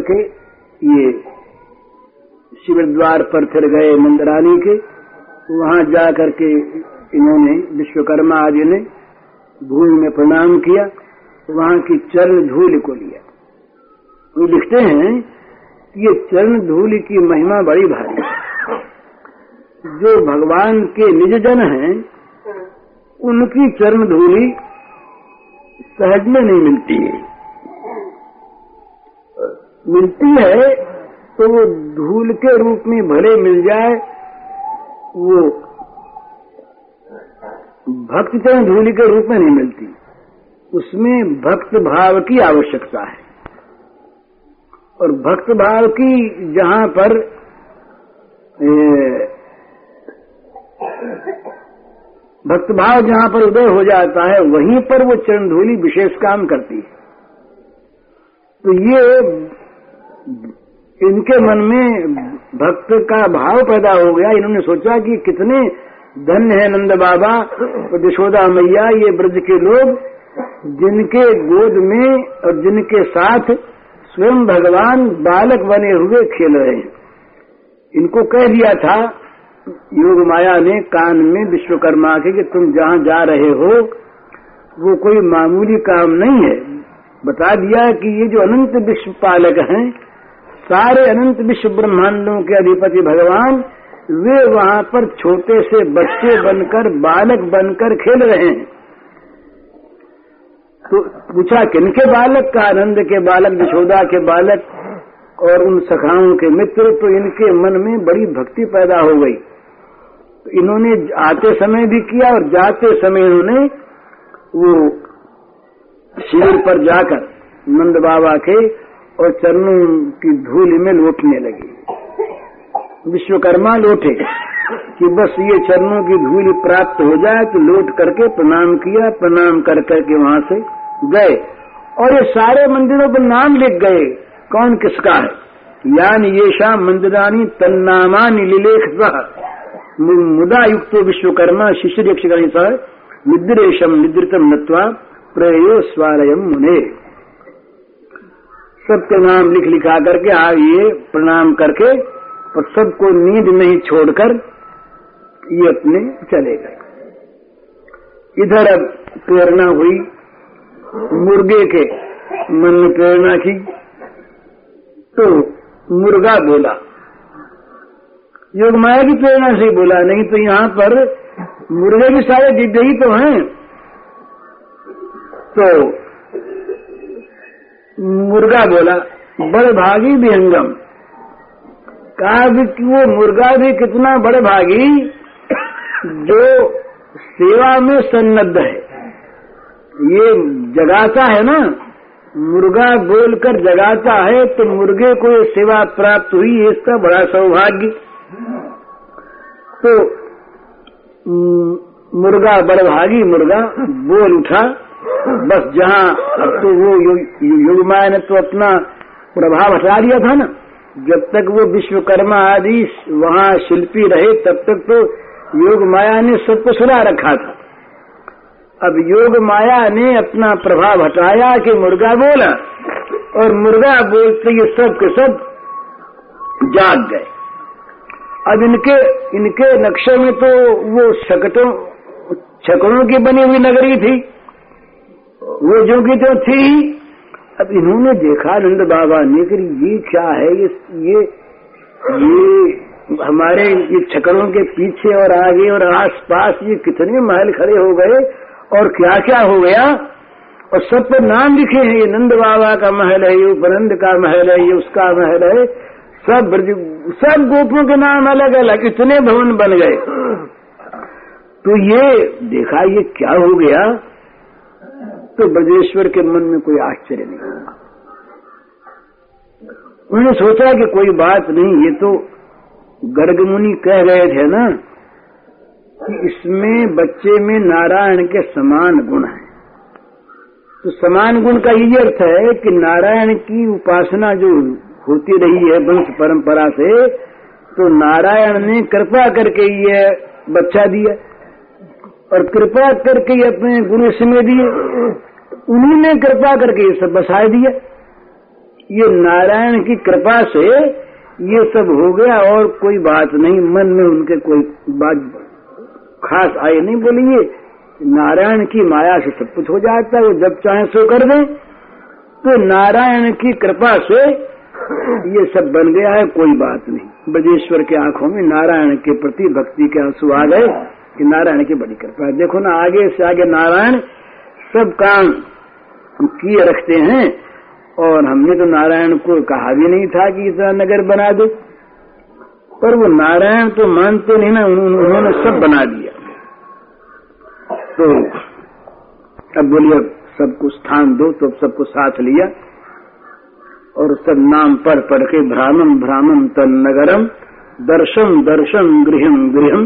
के ये शिविर द्वार पर फिर गए मंदरानी के वहाँ जा करके इन्होंने विश्वकर्मा आदि ने भूमि में प्रणाम किया वहाँ की चरण धूल को लिया। वो लिखते हैं कि ये चरण धूल की महिमा बड़ी भारी है। जो भगवान के निज जन हैं, उनकी चरण धूली सहज में नहीं मिलती है। मिलती है तो वो धूल के रूप में भले मिल जाए, वो भक्त चरण धूल के रूप में नहीं मिलती। उसमें भक्त भाव की आवश्यकता है। और भक्त भाव की जहाँ पर भक्त भाव जहाँ पर उदय हो जाता है, वहीं पर वो चरण धूली विशेष काम करती है। तो ये इनके मन में भक्त का भाव पैदा हो गया। इन्होंने सोचा कि कितने धन्य है नंद बाबा और यशोदा मैया, ये ब्रज के लोग, जिनके गोद में और जिनके साथ स्वयं भगवान बालक बने हुए खेल रहे हैं। इनको कह दिया था योग माया ने कान में विश्वकर्मा के कि तुम जहाँ जा रहे हो, वो कोई मामूली काम नहीं है। बता दिया कि ये जो अनंत विश्व पालक हैं सारे अनंत विश्व ब्रह्मांडों के अधिपति भगवान, वे वहाँ पर छोटे से बच्चे बनकर, बालक बनकर खेल रहे हैं। तो पूछा, किनके बालक का? आनंद के बालक, यशोदा के बालक और उन सखाओं के मित्र। तो इनके मन में बड़ी भक्ति पैदा हो गई। तो इन्होंने आते समय भी किया और जाते समय इन्होंने वो शिविर पर जाकर नंद बाबा के और चरणों की धूल में लौटने लगे। विश्वकर्मा लौटे कि बस ये चरणों की धूल प्राप्त हो जाए तो लौट करके प्रणाम किया, प्रणाम कर करके वहाँ से गए। और ये सारे मंदिरों पर नाम लिख गए। कौन किसका है? यान ये शाम मंदिरानी तन्नामानी लिलेख मुदा युक्त विश्वकर्मा शिष्य सह निद्रेशम निद्रितम नत्वा प्रयो स्वालयम मुने। सबके नाम लिख लिखा करके आइए प्रणाम करके और सबको नींद नहीं छोड़कर ये अपने चले गए। इधर अब प्रेरणा हुई मुर्गे के, मन में प्रेरणा की। तो मुर्गा बोला, योग माया की प्रेरणा से ही बोला, नहीं तो यहाँ पर मुर्गे भी सारे दिव्य ही तो हैं। तो मुर्गा बोला, बड़ भागी विहंगम कहा कि वो मुर्गा भी कितना बड़े भागी, जो सेवा में सन्नद्ध है। ये जगाता है ना, मुर्गा बोलकर जगाता है तो मुर्गे को ये सेवा प्राप्त हुई इसका बड़ा सौभाग्य। तो मुर्गा बड़भागी मुर्गा बोल उठा। बस जहाँ अब तो वो योग माया ने तो अपना प्रभाव हटा दिया था ना। जब तक वो विश्वकर्मा आदि वहाँ शिल्पी रहे, तब तक तो योग माया ने सबको सुना रखा था। अब योग माया ने अपना प्रभाव हटाया कि मुर्गा बोला, और मुर्गा बोलते ये सब के सब जाग गए। अब इनके इनके नक्शे में तो वो शकटों छकड़ों की बनी हुई नगरी थी। वो जो की जो थी। अब इन्होंने देखा नंद बाबा ने कि ये क्या है? ये ये ये हमारे, ये छकरों के पीछे और आगे और आस पास ये कितने महल खड़े हो गए और क्या क्या हो गया? और सब पर नाम लिखे हैं, ये नंद बाबा का महल है, ये उपनंद का महल है, ये उसका महल है। सब सब गोपों के नाम अलग अलग इतने भवन बन गए। तो ये देखा, ये क्या हो गया? तो ब्रजेश्वर के मन में कोई आश्चर्य नहीं होगा। उन्होंने सोचा कि कोई बात नहीं, ये तो गर्ग मुनि कह रहे थे ना कि इसमें बच्चे में नारायण के समान गुण है। तो समान गुण का यही अर्थ है कि नारायण की उपासना जो होती रही है वंश परंपरा से तो नारायण ने कृपा करके ये बच्चा दिया। और कृपा करके ये अपने गुरु समय दिए उन्हीं ने कृपा करके ये सब बसाए दिया ये नारायण की कृपा से ये सब हो गया और कोई बात नहीं, मन में उनके कोई बात खास आई नहीं बोलिए। नारायण की माया से सब कुछ हो जाता है, वो जब चाहे सो कर दे। तो नारायण की कृपा से ये सब बन गया है, कोई बात नहीं। ब्रजेश्वर के आँखों में नारायण के प्रति भक्ति के आँसू आ गए। कि नारायण की बड़ी कृपा है। देखो ना, आगे से आगे नारायण सब काम किए रखते हैं और हमने तो नारायण को कहा भी नहीं था कि इतना नगर बना दो। पर वो नारायण तो मानते नहीं ना उन्होंने सब बना दिया। तो अब बोलिए सबको स्थान दो तो सबको साथ लिया। और सब नाम पढ़ पढ़ के भ्रामम भ्रामम तन नगरम दर्शन दर्शन गृहम गृहम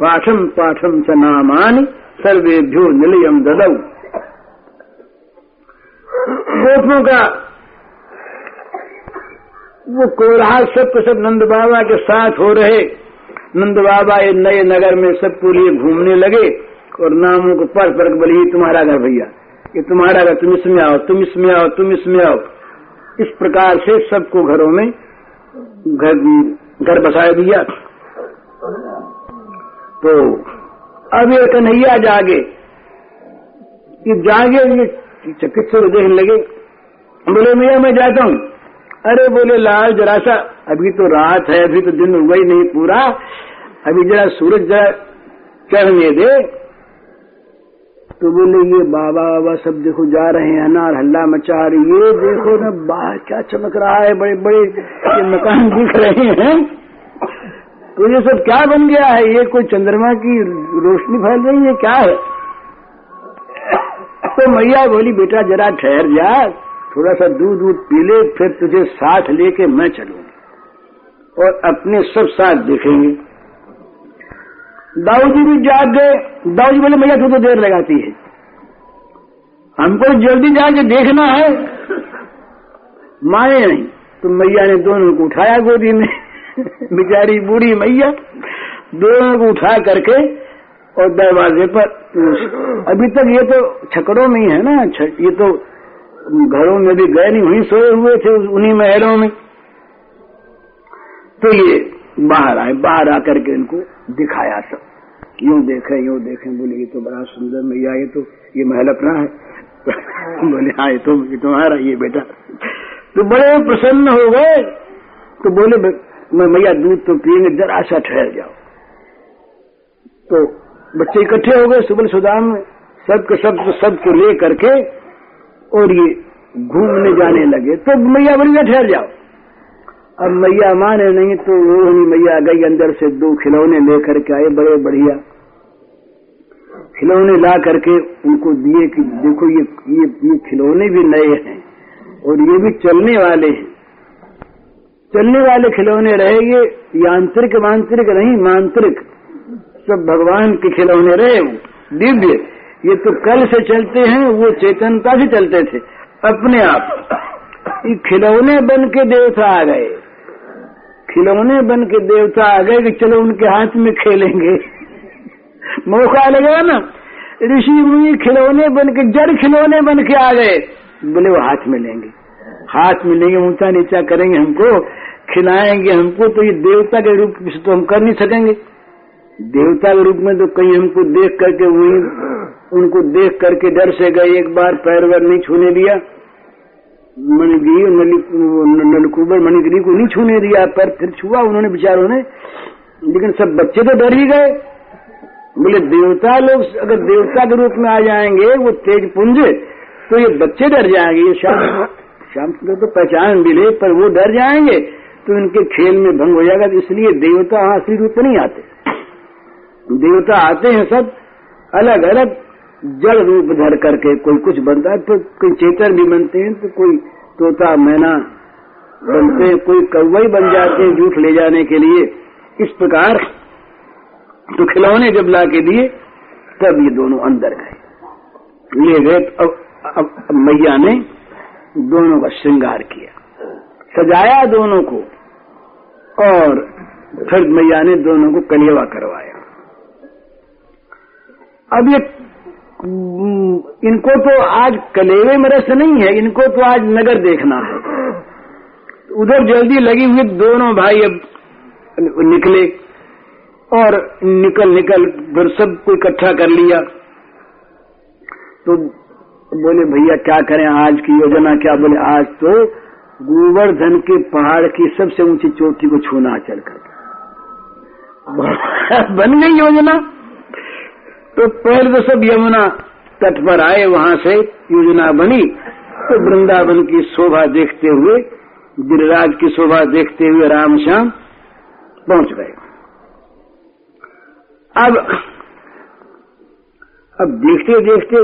पाठम पाठम च नामानि, सर्वेभ्यो निलयम ददऊ गोपों का वो कोलाहल सब के सब नंद बाबा के साथ हो रहे। नंद बाबा ये नए नगर में सबको लिए घूमने लगे और नामों को पढ़ पढ़ बोले, ये तुम्हारा घर भैया, ये तुम्हारा घर, तुम इसमें आओ, तुम इसमें आओ, तुम इसमें आओ। इस प्रकार से सबको घरों में घर घर बसाया दिया। तो अब ये कन्हैया जागे। कि जागे ये चिकित्सक देखने लगे। बोले, भैया, मैं जाता हूँ। अरे बोले, लाल, जरा सा, अभी तो रात है, अभी तो दिन हुआ ही नहीं पूरा। अभी जरा सूरज जरा चढ़ने दे। तो बोले, ये बाबा बाबा सब देखो जा रहे हैं, अनार हल्ला मचा रही ये देखो ना, बाहर क्या चमक रहा है बड़े बड़े मकान दिख रहे हैं। तो ये सब क्या बन गया है? ये कोई चंद्रमा की रोशनी फैल रही है क्या है? तो मैया बोली, बेटा, जरा ठहर जा, थोड़ा सा दूध दूध पी ले, फिर तुझे साथ लेके मैं चलूँगी और अपने सब साथ देखेंगे। दाऊ जी भी जाग गए। दाऊ जी बोले, मैया, तू तो देर लगाती है। हमको जल्दी जाके देखना है। माने नहीं। तो मैया ने दोनों को उठाया गोदी में। बेचारी बूढ़ी मैया दोनों को उठा करके और दरवाजे पर अभी तक ये तो छकड़ों में ही है ना ये तो घरों में भी गए नहीं, वहीं सोए हुए थे उन्हीं महलों में। तो ये बाहर आए, बाहर आकर के इनको दिखाया सब। यूँ देखे यूँ देखे, बोले, ये तो बड़ा सुंदर मैया, ये तो ये महल अपना है। बोले हाँ ये तो तुम्हारा, ये बेटा। तो बड़े प्रसन्न हो गए। तो बोले मैं मैया दूध तो पियेंगे, जरा सा ठहर जाओ। तो बच्चे इकट्ठे हो गए सुबह सुदाम में, सबके सब सबको ले करके, और ये घूमने जाने लगे। तो मैया बोली ठहर जाओ। अब मैया माने नहीं तो रोहिणी मैया गई अंदर से, दो खिलौने लेकर के आए बड़े बढ़िया। खिलौने ला करके उनको दिए कि, देखो, ये ये ये खिलौने भी नए हैं, और ये भी चलने वाले हैं। चलने वाले खिलौने रहे ये यांत्रिक, मांत्रिक नहीं, मांत्रिक। सब भगवान के खिलौने रहे दिव्य। ये तो कल से चलते हैं, वो चेतनता से चलते थे, अपने आप। ये खिलौने बन के देवता आ गए। खिलौने बन के देवता आ गए कि चलो उनके हाथ में खेलेंगे। मौका लगेगा ना। ऋषि मुनि खिलौने बन के, जड़ खिलौने बन के आ गए। बोले वो हाथ में लेंगे। हाथ में लेंगे ऊँचा नीचा करेंगे हमको, खिलाएँगे हमको तो ये देवता के रूप से तो हम कर नहीं सकेंगे। देवता के रूप में तो कहीं हमको देख करके वही, उनको देख करके डर से गए, एक बार पैर वैर नहीं छूने दिया। मणिगिरी नलकुबर मणिगिरी को नहीं छूने दिया, पर फिर छुआ उन्होंने विचारों ने। लेकिन सब बच्चे तो डर ही गए। बोले, देवता लोग अगर देवता के रूप में आ जाएँगे, वो तेज पुंज तो ये बच्चे डर जाएँगे, ये श्याम श्याम सुंदर तो पहचान मिले पर वो डर जाएँगे। तो इनके खेल में भंग हो जाएगा इसलिए देवता असली रूप नहीं आते। देवता आते हैं सब अलग अलग जड़ रूप धर करके कोई कुछ बनता है तो कोई चेतन भी बनते हैं तो कोई तोता मैना बनते हैं कोई कौवई बन जाते हैं झूठ ले जाने के लिए। इस प्रकार तो खिलौने जब ला के दिए तब ये दोनों अंदर गए। ले गए अब, अब मैया ने दोनों का श्रृंगार किया। सजाया दोनों को और फिर मैया ने दोनों को कलेवा करवाया। अब ये इनको तो आज कलेवे में रस नहीं है, इनको तो आज नगर देखना है। उधर जल्दी लगी हुई दोनों भाई अब निकले और निकल निकल फिर सबको इकट्ठा कर लिया। तो बोले, भैया, क्या करें? आज की योजना क्या? बोले, आज तो गोवर्धन के पहाड़ की सबसे ऊँची चोटी को छूना चल कर बन गई योजना। तो पहले तो सब यमुना तट पर आए, वहाँ से योजना बनी। तो वृंदावन की शोभा देखते हुए, गिरिराज की शोभा देखते हुए राम श्याम पहुँच गए। अब अब देखते देखते,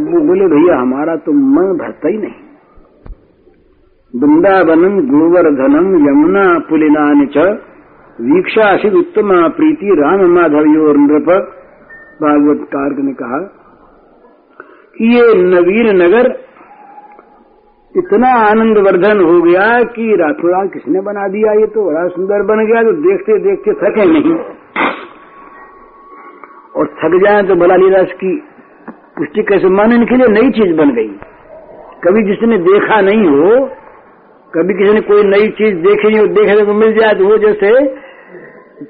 वो बोले, भैया, हमारा तो मन भरता ही नहीं। वृंदावनम गोवर्धनम यमुना पुलिना च वीक्षा उत्तम प्रीति राम माधवियो नृप। भागवत कार्ग ने कहा कि ये नवीन नगर इतना आनंद वर्धन हो गया कि रात किसने बना दिया? ये तो बड़ा सुंदर बन गया तो देखते देखते थके नहीं। और थक जाए तो भला लीलास की पुष्टि कैसे मान इनके लिए नई चीज़ बन गई। कभी जिसने देखा नहीं हो, कभी किसी ने कोई नई चीज़ देखी नहीं हो, देखे तो मिल जाए तो वो जैसे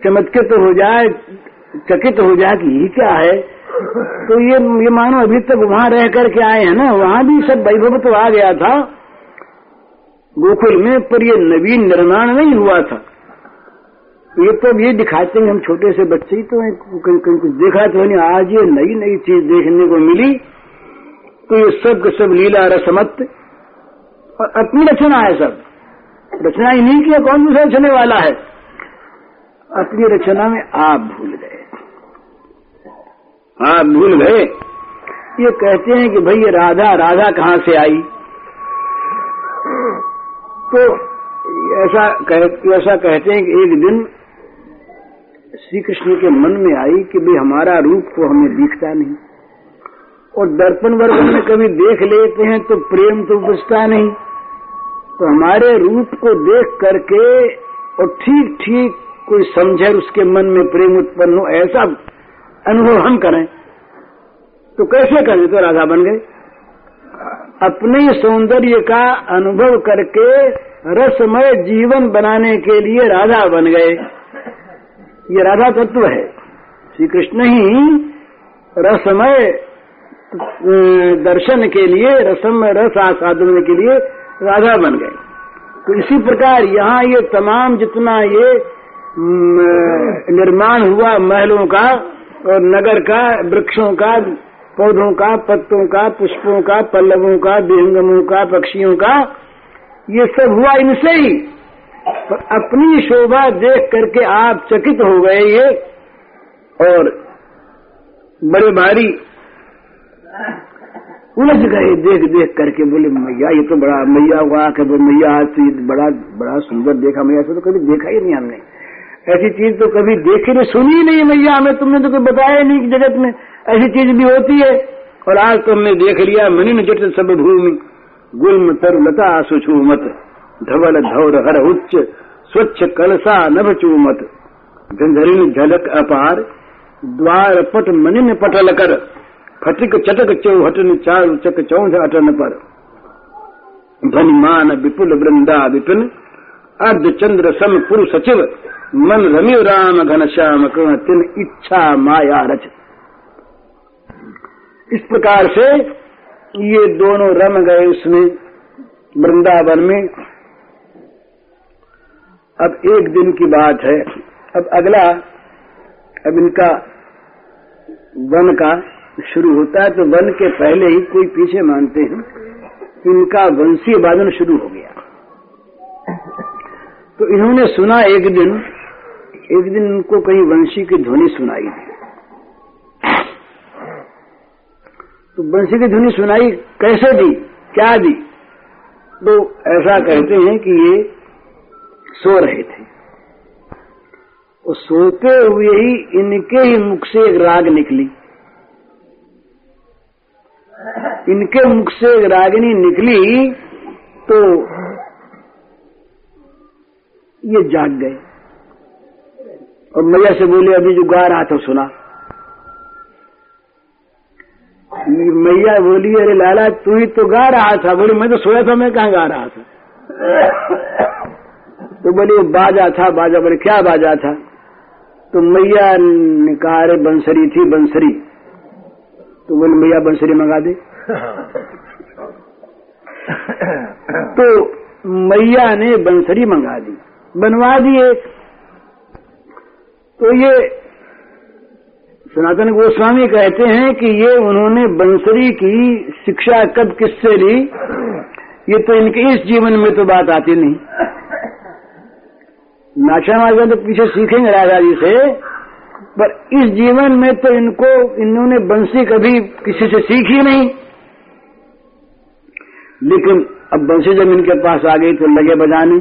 चमत्कृत हो जाए, चकित हो जाए कि ये क्या है। तो ये ये मानो अभी तक वहाँ रह करके आए हैं ना, वहाँ भी सब वैभव तो आ गया था। गोकुल में पर ये नवीन निर्माण नहीं हुआ था। ये तो ये दिखाते हैं हम छोटे से बच्चे ही तो कहीं कहीं कुछ देखा तो नहीं आज ये नई नई चीज़ देखने को मिली तो ये सब के सब लीला रसमत और अपनी रचना है सब। रचना ही नहीं किया कौन दूसरा रचने वाला है? अपनी रचना में आप भूल गए। आप भूल गए। ये कहते हैं कि भाई ये राधा राधा कहाँ से आई? तो ऐसा कह, ऐसा कहते हैं कि एक दिन श्री कृष्ण के मन में आई कि भाई हमारा रूप तो हमें दिखता नहीं। और दर्पण वर्ग में कभी देख लेते हैं तो प्रेम तो बुझता नहीं। तो हमारे रूप को देख करके और ठीक ठीक कोई समझे उसके मन में प्रेम उत्पन्न हो, ऐसा अनुभव हम करें। तो कैसे करें? तो राधा बन गए। अपने सौंदर्य का अनुभव करके रसमय जीवन बनाने के लिए राधा बन गए। ये राधा तत्व है। श्री कृष्ण ही रसमय दर्शन के लिए, रसमय रस आसादन के लिए राधा बन गए। तो इसी प्रकार यहाँ ये तमाम जितना ये निर्माण हुआ महलों का और नगर का, वृक्षों का, पौधों का, पत्तों का, पुष्पों का, पल्लवों का, विहंगमों का, पक्षियों का, ये सब हुआ इनसे ही। पर अपनी शोभा देख करके आप चकित हो गए ये, और बड़े भारी उलझ गए देख देख करके बोले, मैया, ये तो बड़ा, मैया हुआ के मैया, आज तो बड़ा बड़ा सुंदर देखा मैया से तो कभी देखा ही नहीं हमने। ऐसी चीज़ तो कभी देखी नहीं, सुनी नहीं मैया, हमें तुमने तो कोई बताया नहीं जगत में ऐसी चीज़ भी होती है। और आज तो हमने देख लिया, मनिन जट सब भूमि, गुलम तरु लता सुछूमत धवल धौर हर उच्च स्वच्छ कलसा नभ चूमत। गंधरिन झलक अपार द्वार पट मनिन पटल कर। फटिक चटक चौहटन चार चक चौध अटन पर। धनिमान विपुल वृंदा विपिन, अर्ध चंद्र सम पुरु सचिव। मन रमिव राम घन श्याम तिन इच्छा माया रच। इस प्रकार से ये दोनों रम गए उसमें वृंदावन में। अब एक दिन की बात है। अब अगला, अब इनका वन का शुरू होता है तो वन के पहले ही कोई पीछे मानते हैं। इनका वंशीय वादन शुरू हो गया। तो इन्होंने सुना एक दिन एक दिन इनको कहीं वंशी की ध्वनि सुनाई थी। तो वंशी की ध्वनि सुनाई कैसे दी? क्या दी? तो ऐसा कहते हैं कि ये सो रहे थे। और सोते हुए ही इनके ही मुख से एक राग निकली। इनके मुख से एक रागिनी निकली तो ये जाग गए। और मैया से बोले, अभी जो गा रहा था सुना। मैया बोली, अरे लाला, तू ही तो गा रहा था, बोले, मैं तो सोया था, मैं कहा गा रहा था? तो बोले बाजा था, बाजा। बोले, क्या बाजा था? तो मैया ने कहा अरे बंसरी थी, बंसरी। तो बोले, मैया, बंसरी मंगा दे। तो मैया ने बंसरी मंगा दी, बनवा दी एक तो ये सनातन गोस्वामी कहते हैं कि ये उन्होंने बंसरी की शिक्षा कब किससे ली? ये तो इनके इस जीवन में तो बात आती नहीं। नाचा मार्ग तो पीछे सीखेंगे राजा जी से, पर इस जीवन में तो इनको, इन्होंने बंसी कभी किसी से सीखी नहीं। लेकिन अब बंसी जब इनके पास आ गई तो लगे बजाने।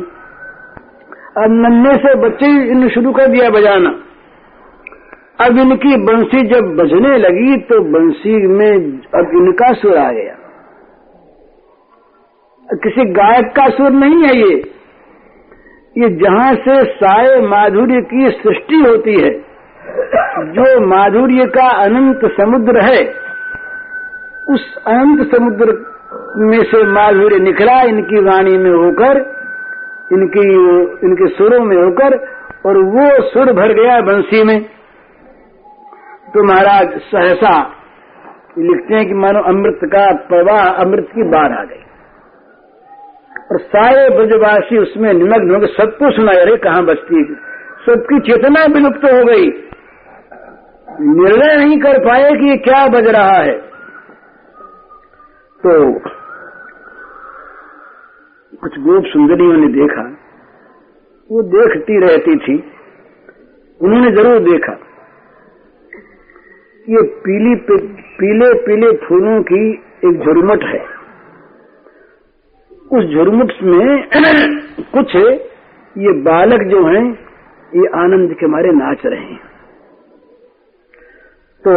अब नन्हे से बच्चे इन्हें शुरू कर दिया बजाना। अब इनकी बंसी जब बजने लगी तो बंसी में अब इनका सुर आ गया। किसी गायक का सुर नहीं है ये। ये जहाँ से साय माधुर्य की सृष्टि होती है, जो माधुर्य का अनंत समुद्र है, उस अनंत समुद्र में से माधुर्य निकला इनकी वाणी में होकर, इनकी, इनके सुरों में होकर, और वो सुर भर गया बंसी में। तो महाराज सहसा लिखते हैं कि मानो अमृत का प्रवाह, अमृत की बाढ़ आ गई। और सारे ब्रजवासी उसमें निमग्न हो गए सबको सुना अरे, कहाँ बचती सबकी चेतना विलुप्त हो गई। निर्णय नहीं कर पाए कि ये क्या बज रहा है। तो कुछ गोप सुंदरियों ने देखा। वो देखती रहती थी। उन्होंने ज़रूर देखा। ये पीली पीले पीले फूलों की एक झुरमुट है। उस झुरमुट में कुछ ये बालक जो हैं, ये आनंद के मारे नाच रहे हैं। तो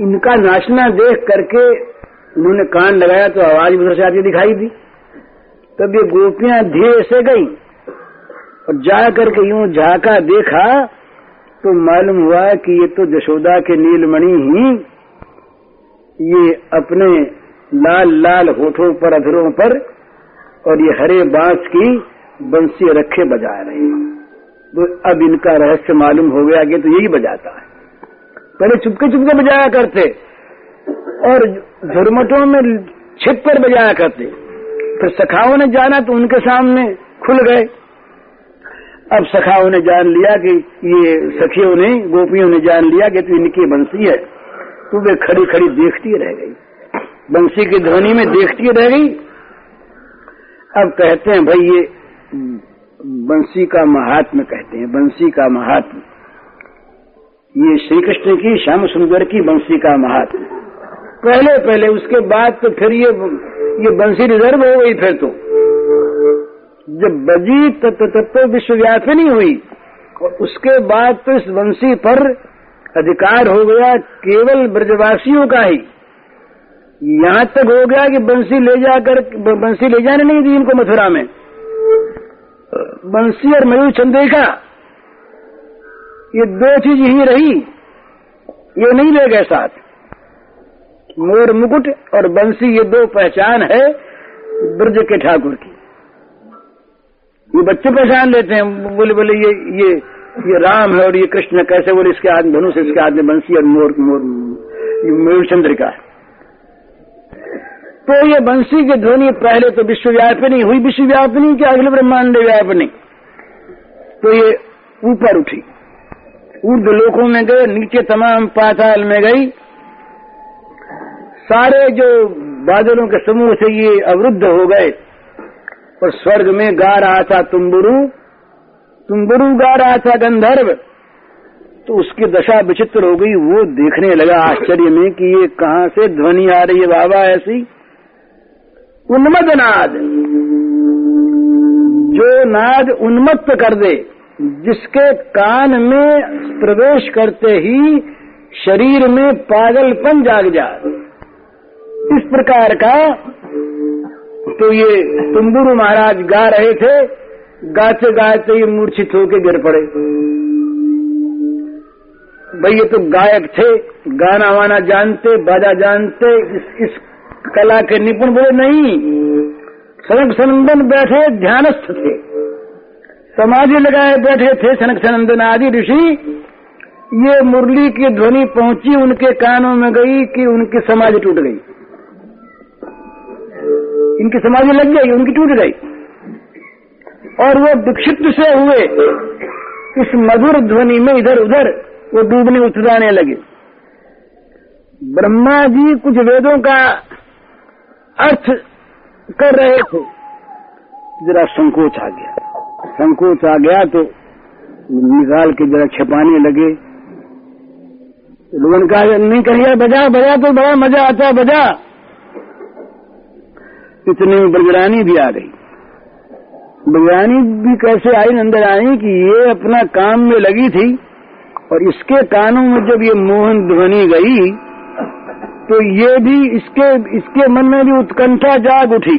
इनका नाचना देख करके उन्होंने कान लगाया तो आवाज़ उधर से आती दिखाई दी। तब ये गोपियाँ धीरे से गई और जा करके यूँ झाका देखा तो मालूम हुआ कि ये तो जशोदा के नीलमणि ही, ये अपने लाल लाल होठों पर, अधरों पर, और ये हरे बाँस की बंसी रखे बजा रहे तो अब इनका रहस्य मालूम हो गया कि तो यही बजाता है। पहले चुपके चुपके बजाया करते, और झुरमटों में छिप कर बजाया करते। फिर सखाओं ने जाना तो उनके सामने खुल गए। अब सखाओं ने जान लिया कि ये सखियों ने, गोपियों ने जान लिया कि तो इनकी बंसी है। तो वे खड़ी खड़ी देखती रह गई। बंसी की ध्वनि में देखती रह गई। अब कहते हैं, भाई ये बंसी का महात्म कहते हैं, बंसी का महात्म ये श्री कृष्ण की श्याम सुंदर की बंसी का महात्म पहले पहले उसके बाद तो फिर ये ये बंसी रिज़र्व हो गई फिर तो। जब बजी तब तब तो विश्वव्यापिनी हुई। और उसके बाद तो इस बंसी पर अधिकार हो गया केवल ब्रजवासियों का ही। यहाँ तक हो गया कि बंसी ले जाकर बंसी ले जाने नहीं दी इनको मथुरा में। बंसी और मयूर चंद्रिका ये दो चीज़ ही रही, ये नहीं ले गए साथ। मोर मुकुट और बंसी ये दो पहचान है ब्रज के ठाकुर की। ये बच्चे पहचान लेते हैं, बोले बोले, ये ये ये राम है और ये कृष्ण, कैसे बोले इसके हाथ धनुष इसके हाथ में बंसी और मोर मोर मयूर चंद्रिका है। तो ये बंसी की ध्वनि पहले तो विश्वव्यापिनी, हुई विश्वव्यापिनी के अगले ब्रह्मांड व्यापिनी? तो ये ऊपर उठी। ऊर्ध लोकों में गए, नीचे तमाम पाताल में गई। सारे जो बादलों के समूह से ये अवरुद्ध हो गए। और स्वर्ग में गा रहा था तुम्बुरु। तुम्बुरु गा रहा था गंधर्व। तो उसकी दशा विचित्र हो गई, वो देखने लगा आश्चर्य में कि ये कहाँ से ध्वनि आ रही है, बाबा ऐसी। उन्मद नाद जो नाद उन्मत्त कर दे जिसके कान में प्रवेश करते ही शरीर में पागलपन जाग जाए। इस प्रकार का तो ये तुम्बुरु महाराज गा रहे थे गाते गाते ही मूर्छित होकर गिर पड़े। भाई ये तो गायक थे गाना वाना जानते बाजा जानते इस, इस कला के निपुण बोले, नहीं, सनक सनंदन बैठे ध्यानस्थ थे। समाधि लगाए बैठे थे सनक सनंदन आदि ऋषि। ये मुरली की ध्वनि पहुँची उनके कानों में गई कि उनकी समाधि टूट गई। इनकी समाधि लग गई, उनकी टूट गई। और वो विक्षिप्त से हुए। इस मधुर ध्वनि में इधर उधर वो डूबने उतराने लगे। ब्रह्मा जी कुछ वेदों का अर्थ कर रहे थे। जरा संकोच आ गया। संकोच आ गया तो निकाल के जरा छिपाने लगे। लोगों कहा नहीं कहिए बजा बजा तो बड़ा मज़ा आता बजा। इतने में ब्रजरानी भी आ गई। ब्रजरानी भी कैसे आई अंदर आई कि ये अपना काम में लगी थी और इसके कानों में जब ये मोहन ध्वनि गई तो ये भी इसके इसके मन में भी उत्कंठा जाग उठी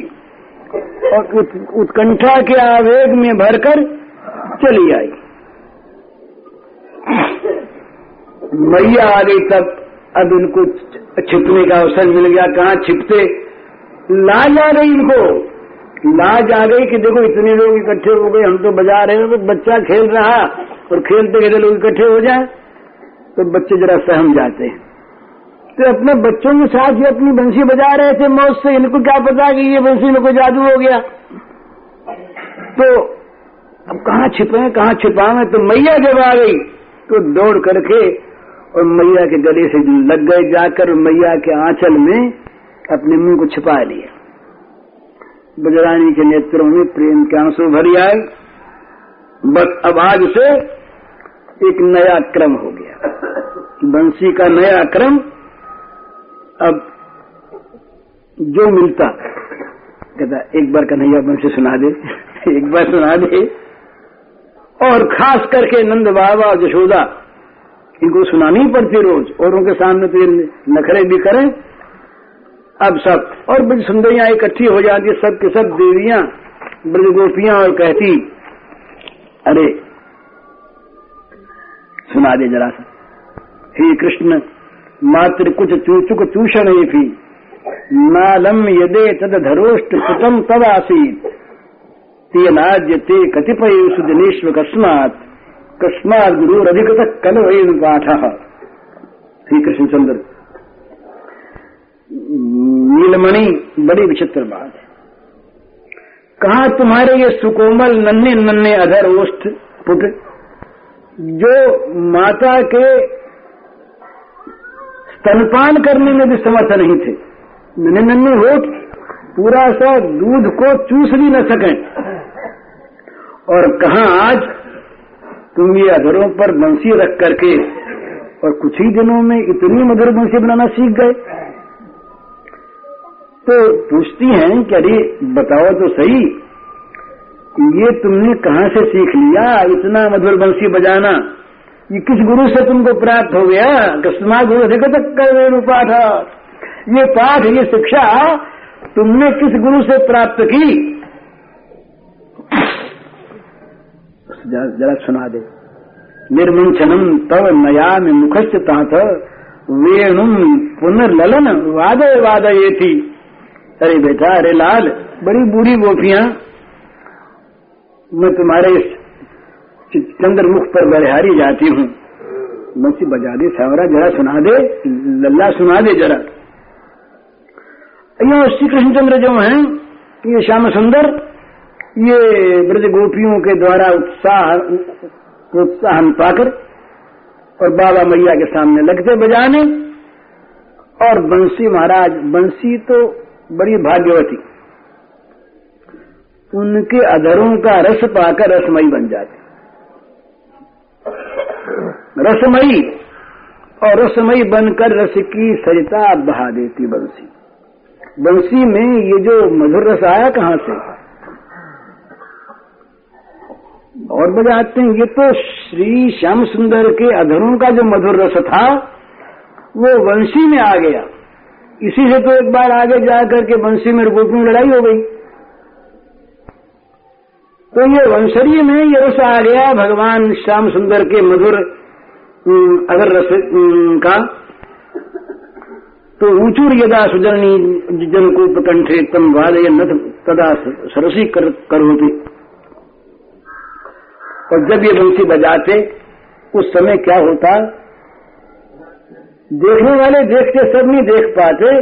और उत, उत्कंठा के आवेग में भरकर चली आई। मैया आ गई तब अब इनको छिपने का अवसर मिल गया। कहाँ छिपते? लाज आ गई इनको। लाज आ गई कि देखो इतने लोग इकट्ठे हो गए हम तो बजा रहे हैं तो बच्चा खेल रहा और खेलते खेलते लोग इकट्ठे हो जाए तो बच्चे जरा सहम जाते हैं। तो अपने बच्चों के साथ ही अपनी बंसी बजा रहे थे मौत से। इनको क्या पता कि ये बंसी में कोई जादू हो गया? तो अब कहाँ छिपे, कहाँ छिपावे? तो मैया जब आ गई तो दौड़ करके और मैया के गले से लग गए जाकर मैया के आंचल में अपने मुँह को छिपा लिया। बजरानी के नेत्रों में प्रेम के आँसू भरी आए बस अब आज से एक नया क्रम हो गया। बंसी का नया क्रम अब जो मिलता, कहता, एक बार कन्हैया बंसी सुना दे, एक बार सुना दे। और खास करके नंद बाबा जशोदा इनको सुनानी पड़ती रोज, और उनके सामने तो नखरे भी करें। अब सब, और बड़ी सुंदरियाँ इकट्ठी हो जाती सब के सब देवियाँ, ब्रज गोपियाँ और कहती, अरे, सुना दे जरा सा। हे कृष्ण मात्र कुछ चूचुक चूषण थी नालम यदे तद धरोष्ट सुतम तद आसीत। तेनाद्य ते कतिपय सुदिनेश्व कस्मात। कस्मात कल वही पाठ। श्री कृष्णचंद्र नीलमणि, बड़ी विचित्र बात कहा तुम्हारे ये सुकोमल नन्हे नन्हे अधर ओष्ठ पुट जो माता के स्तनपान करने में भी समर्थ नहीं थे। नन्हे नन्हे होठ, पूरा सा दूध को चूस भी न सकें। और कहा आज तुम ये अधरों पर बंसी रख करके और कुछ ही दिनों में इतनी मधुर बंसी बनाना सीख गए? तो पूछती हैं कि अरे, बताओ तो सही ये तुमने कहाँ से सीख लिया इतना मधुर बंसी बजाना? ये किस गुरु से तुमको प्राप्त हो गया? कस्मा गुरु, देखो तक कर पाठ ये पाठ, ये शिक्षा तुमने किस गुरु से प्राप्त की? जरा सुना दे। निर्मुंचनम तव नया में मुखस्य तात। वेणुम पुनर्लन वादय वादये थी अरे बेटा, अरे लाल, बड़ी बूढ़ी गोपियाँ। मैं तुम्हारे चंद्रमुख पर बरहारी जाती हूँ। मुझसे बजा दे, सावरा जरा सुना दे, लल्ला सुना दे जरा। यो श्री कृष्णचंद्र जो हैं, ये श्याम सुंदर, ये ब्रज गोपियों के द्वारा उत्साह प्रोत्साहन पाकर और बाबा मैया के सामने लगते बजाने। और बंसी महाराज, बंसी तो बड़ी भाग्यवती। उनके अधरों का रस पाकर रसमयी बन जाती। रसमयी। और रसमयी बनकर रस की सरिता बहा देती बंसी। बंसी में ये जो मधुर रस आया कहाँ से? और बजाते हैं, ये तो श्री श्याम सुंदर के अधरों का जो मधुर रस था, वो वंशी में आ गया। इसी से तो एक बार आगे जाकर के बंसी में गोप में लड़ाई हो गई। तो ये वंशरी में ये रस आ गया, भगवान श्याम सुंदर के मधुर अगर रस का तो ऊंचूर यदा सुजनी जन को प्रकंठे तम वादय नथ तदा सरसी कर, कर होती और जब ये बंसी बजाते उस समय क्या होता? देखने वाले देखते सब नहीं देख पाते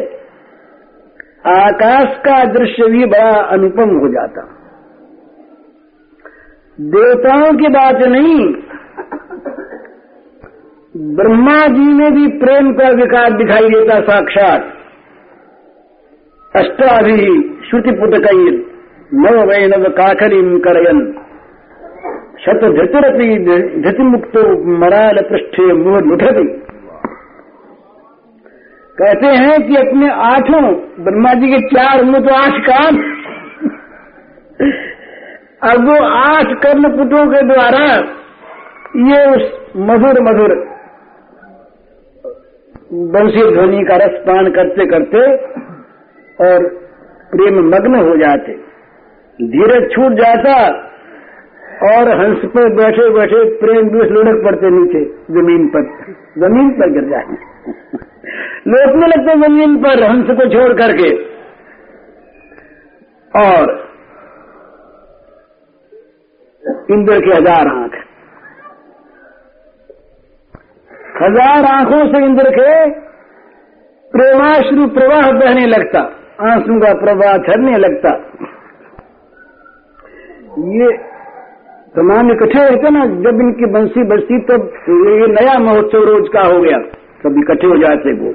आकाश का दृश्य भी बड़ा अनुपम हो जाता। देवताओं की बात नहीं ब्रह्मा जी में भी प्रेम का विकास दिखाई देता साक्षात। अष्टाभि श्रुतिपुटकैर नव वैनव काकलिम करयन। शत धृतिरपि धृतिमुक्तो मराल पृष्ठे मुह लुठती कहते हैं कि अपने आठों ब्रह्मा जी के चार मुँह तो आठ कान। अब वो आठ कर्ण पुटों के द्वारा ये उस मधुर मधुर बंशी ध्वनि का रसपान करते करते और प्रेम मग्न हो जाते। धीरज छूट जाता और हंस पर बैठे बैठे प्रेम दूस लुढ़क पड़ते नीचे, ज़मीन पर। ज़मीन पर गिर जाए लोटने लगते ज़मीन पर हंस को छोड़ करके। और इंद्र के हज़ार आँख। हज़ार आँखों से इंद्र के प्रेमाश्रु प्रवाह बहने लगता, आँसू का प्रवाह झरने लगता। ये तमाम इकट्ठे रहते ना, जब इनकी बंसी बजती तब ये नया महोत्सव रोज का हो गया सब इकट्ठे हो जाते वो।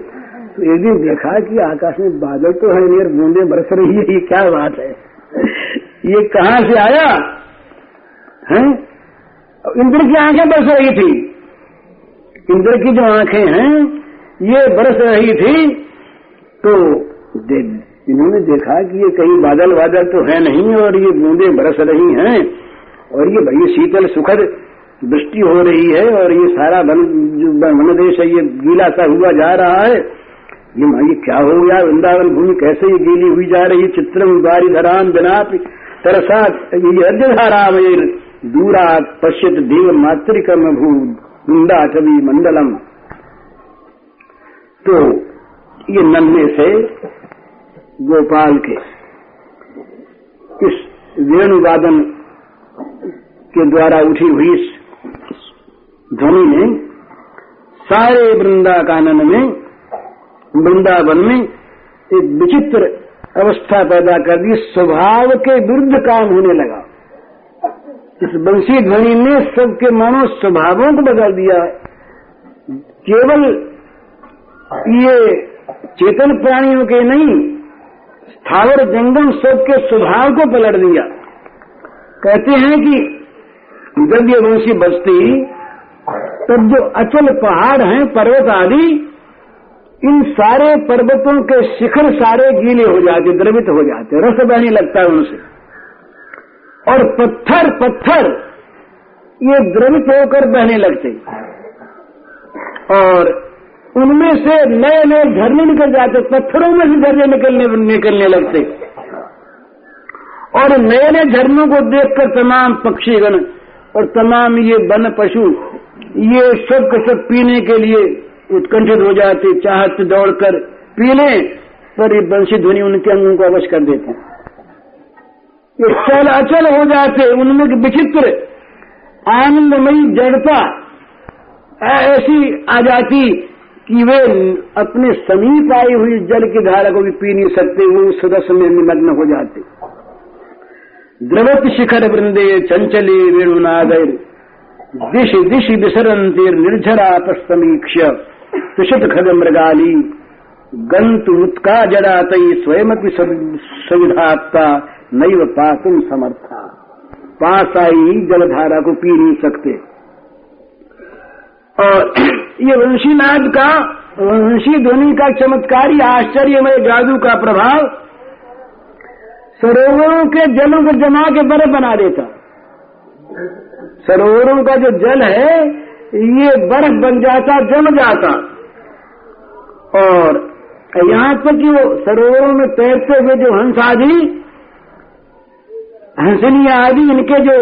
तो एक दिन देखा कि आकाश में बादल तो है नहीं बूंदे बरस रही है, ये क्या बात है? ये कहाँ से आया? है? इंद्र की आँखें बरस रही थी। इंद्र की जो आँखें हैं, ये बरस रही थी तो इन्होंने देखा कि ये कहीं बादल बादल तो है नहीं और ये बूंदे बरस रही हैं, और ये भाई शीतल सुखद वृष्टि हो रही है, और ये सारा वन, जो वन देश है, ये गीला सा हुआ जा रहा है। ये ये क्या हो गया? वृंदावन भूमि कैसे ये गीली हुई जा रही? चित्रम बारी धराम बिना तरसा, ये अर्जधाराम दूरा पश्यत देव मातृकम भू कवि मंडलम। तो ये नन्हे से गोपाल के। इस वेणुवादन के द्वारा उठी हुई इस ध्वनि ने सारे वृंदा कानन में, वृंदावन में एक विचित्र अवस्था पैदा कर दी। स्वभाव के विरुद्ध काम होने लगा। इस बंसी ध्वनि ने सबके मनो स्वभावों को बदल दिया। केवल ये चेतन प्राणियों के नहीं, स्थावर जंगम सबके स्वभाव को पलट दिया। कहते हैं कि जब ये वंशी बजती तब जो अचल पहाड़ हैं, पर्वत आदि, इन सारे पर्वतों के शिखर सारे गीले हो जाते, द्रवित हो जाते रस बहने लगता है उनसे। और पत्थर पत्थर, ये द्रवित होकर बहने लगते। और उनमें से नए नए झरने निकल जाते, पत्थरों में से झरने निकलने निकलने लगते। और नए नए झरनों को देखकर तमाम पक्षीगण और तमाम ये वन पशु, ये सब के सब पीने के लिए उत्कंठित हो जाते, चाहत दौड़कर पी लें पर ये बंशी ध्वनि उनके अंगों को अवश्य कर देते ये चल अचल हो जाते, उनमें विचित्र, आनंदमयी जड़ता ऐसी आ जाती कि वे अपने समीप आई हुई जल की धारा को भी पी नहीं सकते, वो उस सदस्य में निमग्न हो जाते। द्रवत शिखर वृंदे चंचले वेणुनागर दिश दिश विसरंतिर निर्झरा पस्तमीक्ष तुषित खद मृगाली गंतु उत्का जड़ातई स्वयं सुविधात्ता। नैव पातुम समर्था। पास आई जलधारा को पी नहीं सकते। और ये वंशीनाद का, वंशी ध्वनि का चमत्कारी, आश्चर्यमय, जादू का प्रभाव सरोवरों के जलों को जमा के बर्फ़ बना देता। सरोवरों का जो जल है, ये बर्फ़ बन जाता, जम जाता। और यहाँ तक कि वो सरोवरों में तैरते हुए जो हंस आदि हंसनी आदि इनके जो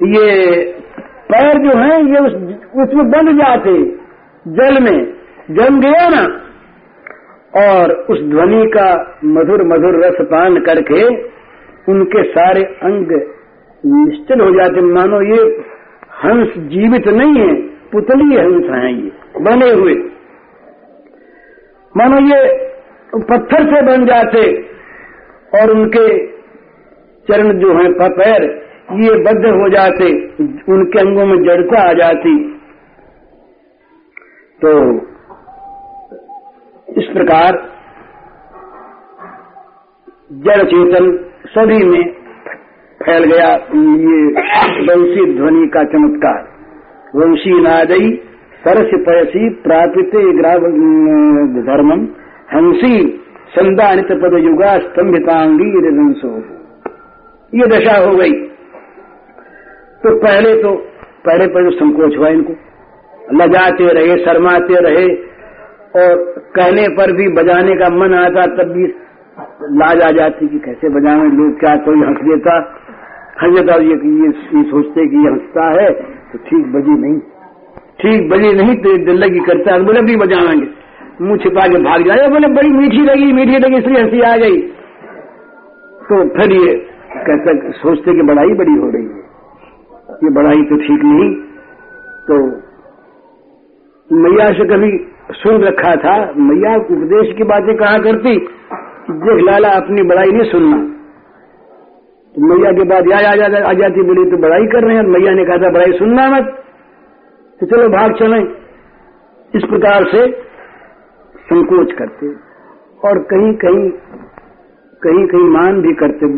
ये पैर जो हैं ये उस, उसमें बंध जाते जल में जम गया ना और उस ध्वनि का मधुर मधुर रस पान करके उनके सारे अंग निश्चल हो जाते। मानो ये हंस जीवित नहीं है पुतली हंस हैं ये बने हुए। मानो ये पत्थर से बन जाते और उनके चरण जो है पैर ये बद्ध हो जाते, उनके अंगों में जड़ता आ जाती। तो इस प्रकार जड़ चेतन सभी में फैल गया ये वंशी ध्वनि का चमत्कार। वंशी नादई सरस पयसी प्रापित धर्मम हँसी संदानित पद युगा स्तंभितांगी रंसो ये दशा हो गई। तो पहले तो पहले पहले संकोच हुआ इनको। लजाते रहे शर्माते रहे और कहने पर भी बजाने का मन आता तब भी लाज आ जाती कि कैसे बजावे लोग क्या कोई हंस देता? हंस देता ये, ये, ये सोचते कि ये हंसता है तो ठीक बजी नहीं। ठीक बजी नहीं तो दिल लगी करता बोले भी बजाएँगे। मुँह छिपा के भाग जाए बोले बड़ी मीठी लगी मीठी लगी इसलिए हँसी आ गई। तो फिर ये कहते सोचते कि बड़ाई बड़ी हो रही है। ये बड़ाई तो ठीक नहीं तो मैया से कभी सुन रखा था मैया उपदेश की बातें कहा करती? देख लाला अपनी बड़ाई नहीं सुनना। तो मैया के बाद याद आ, जा, आ जाती बोली तो बड़ाई कर रहे हैं? मैया ने कहा था बड़ाई सुनना मत। तो चलो भाग चले। इस प्रकार से संकोच करते और कहीं कहीं कहीं कहीं मान भी करते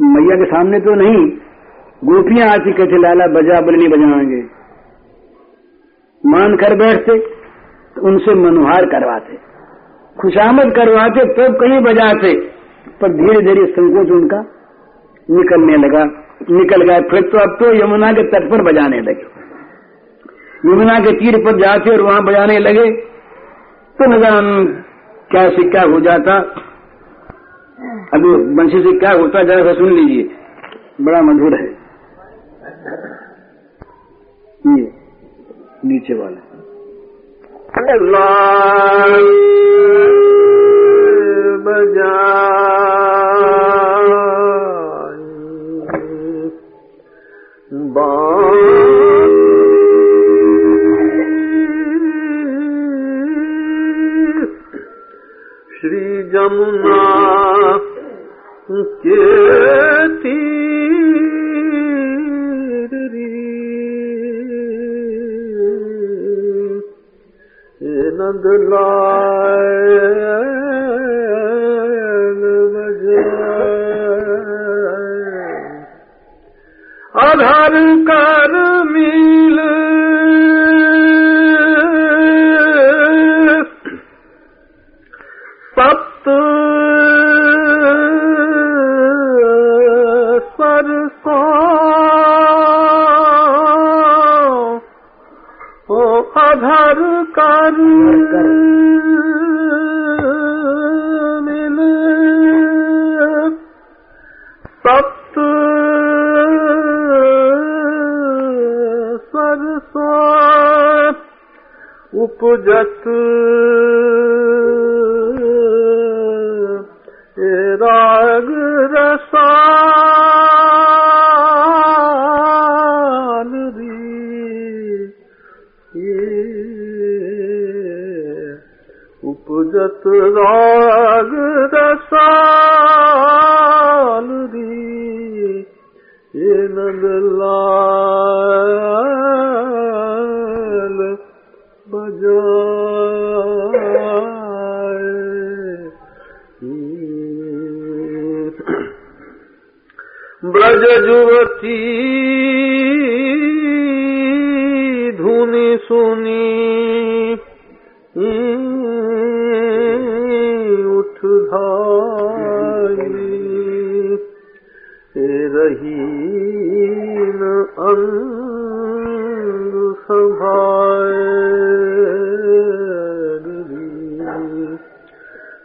मैया के सामने तो नहीं, गोपियाँ आती कहते लाला बजा बोले नहीं बजाएँगे। मान कर बैठते तो उनसे मनुहार करवाते। खुशामद करवाते तो कहीं बजाते, पर धीरे धीरे संकोच उनका निकलने लगा। निकल गया, फिर तो अब तो यमुना के तट पर बजाने लगे। यमुना के तीर पर जाते और वहाँ बजाने लगे तो न क्या से क्या हो जाता। अभी बंशी से क्या होता है जरा सुन लीजिए। बड़ा मधुर है। ये, नीचे वाला। बजा श्री जमुना Oh. नंदज आधार मिल आधार कर मिल। सप्त सरसों उपजत। राग रसान जुवती धुनि सुनी। उठ धाई। रही न अंग सभाए।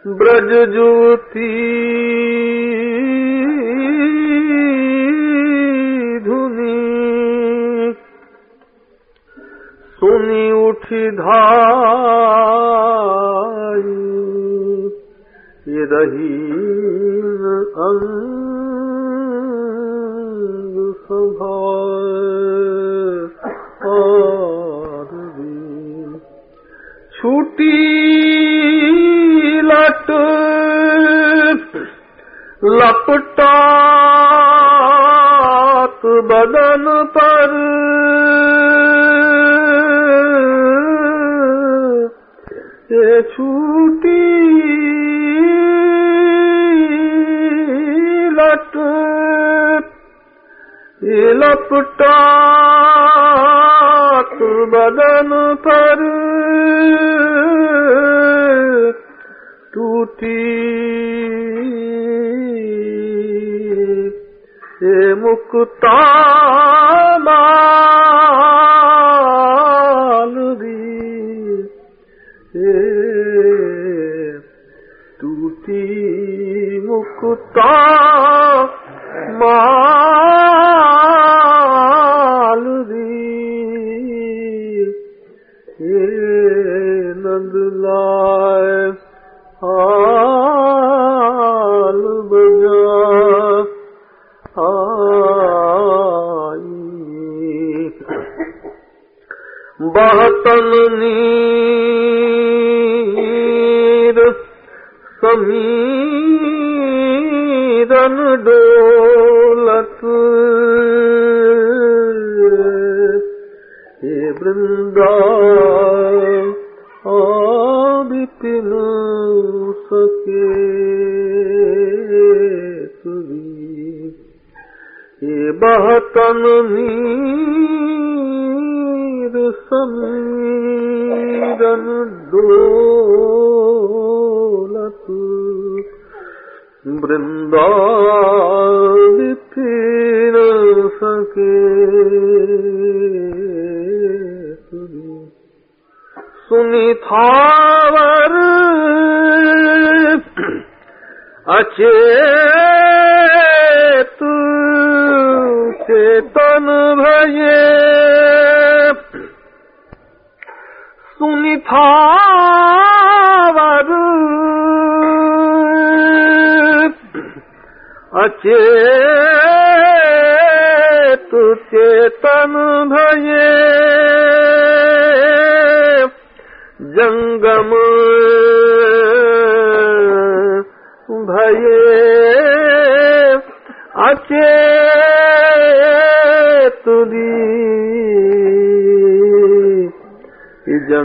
ब्रज जुवती धाई ये रही अंग संभार छूटी लट लपटात बदन पर ये छूटी लट ये लपटात बदन पर मुक्ता मालवी ये नंदलाय हाल बजा। आई बहतन नीर இதனுடோ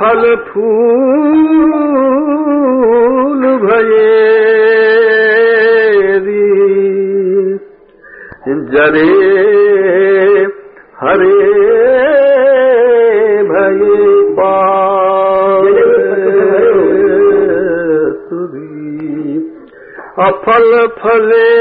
फल फूल भये जरे हरे भये अफल फले फल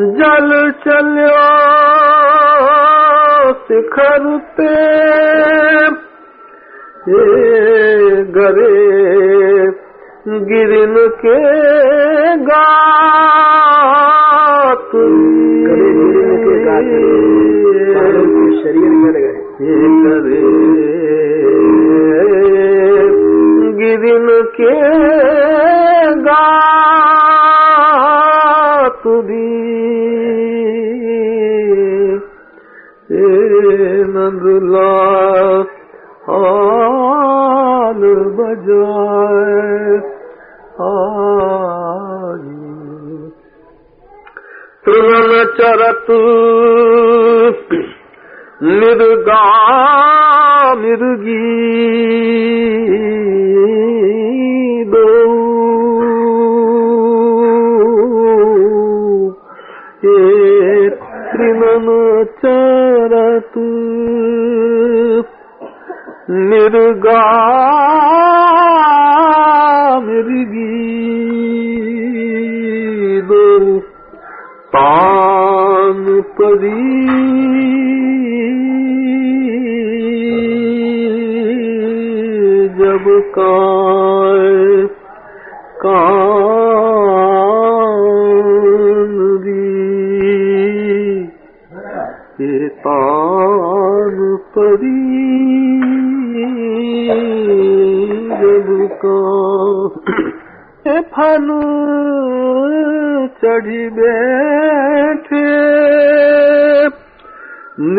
जल गरे गिरन के गात। गरे गिरन के गात शरीर में गए गिरन के तृणन चरत निर्गा मिर्गी दो ये तृणन चरत निर्गा तान परी जब काय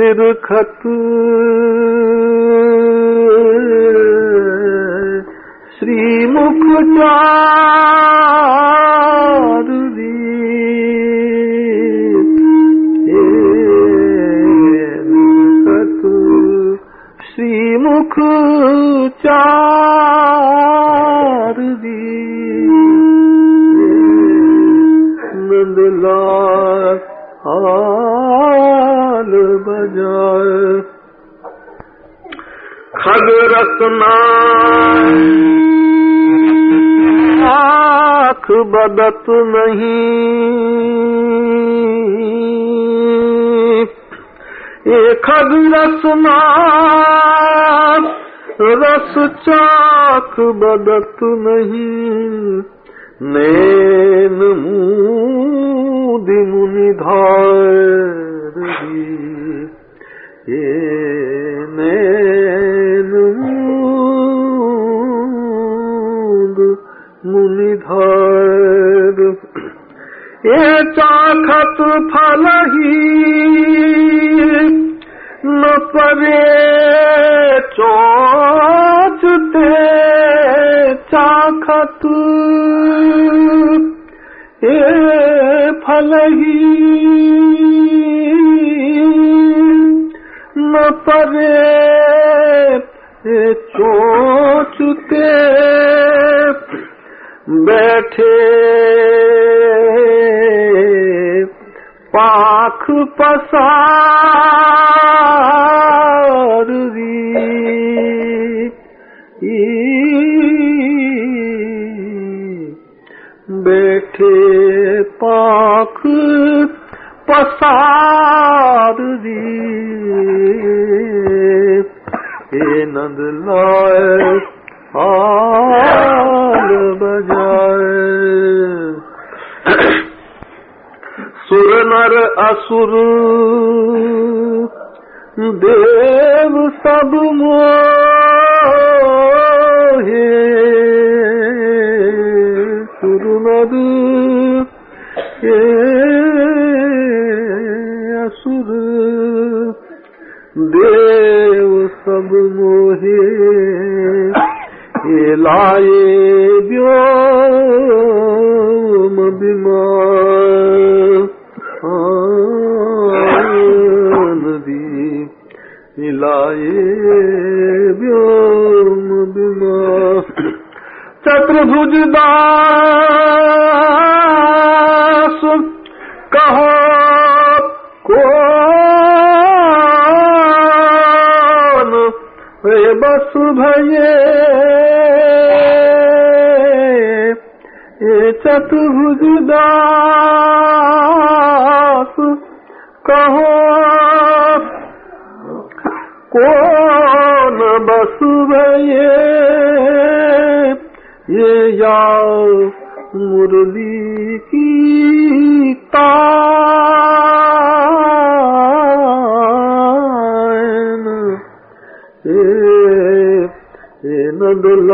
निरखत रस चाख बदत नहीं। नैन मुदि मुनि धारी ये नैन मुद मुनि ये चाखत फलही न परे ये फलही न परे चोचते बैठे पाख पसार पाख पसार हे नंद लाए हाल बजाए। सुर नर असुर, देव सब मोहे। सुर ये असुर देव सभोह इलाहो मीमारदीमार चत्रभुज बा भये। ये चतुर्भुज दास कहो कौन बसु भये? ये या मुरली की तान ल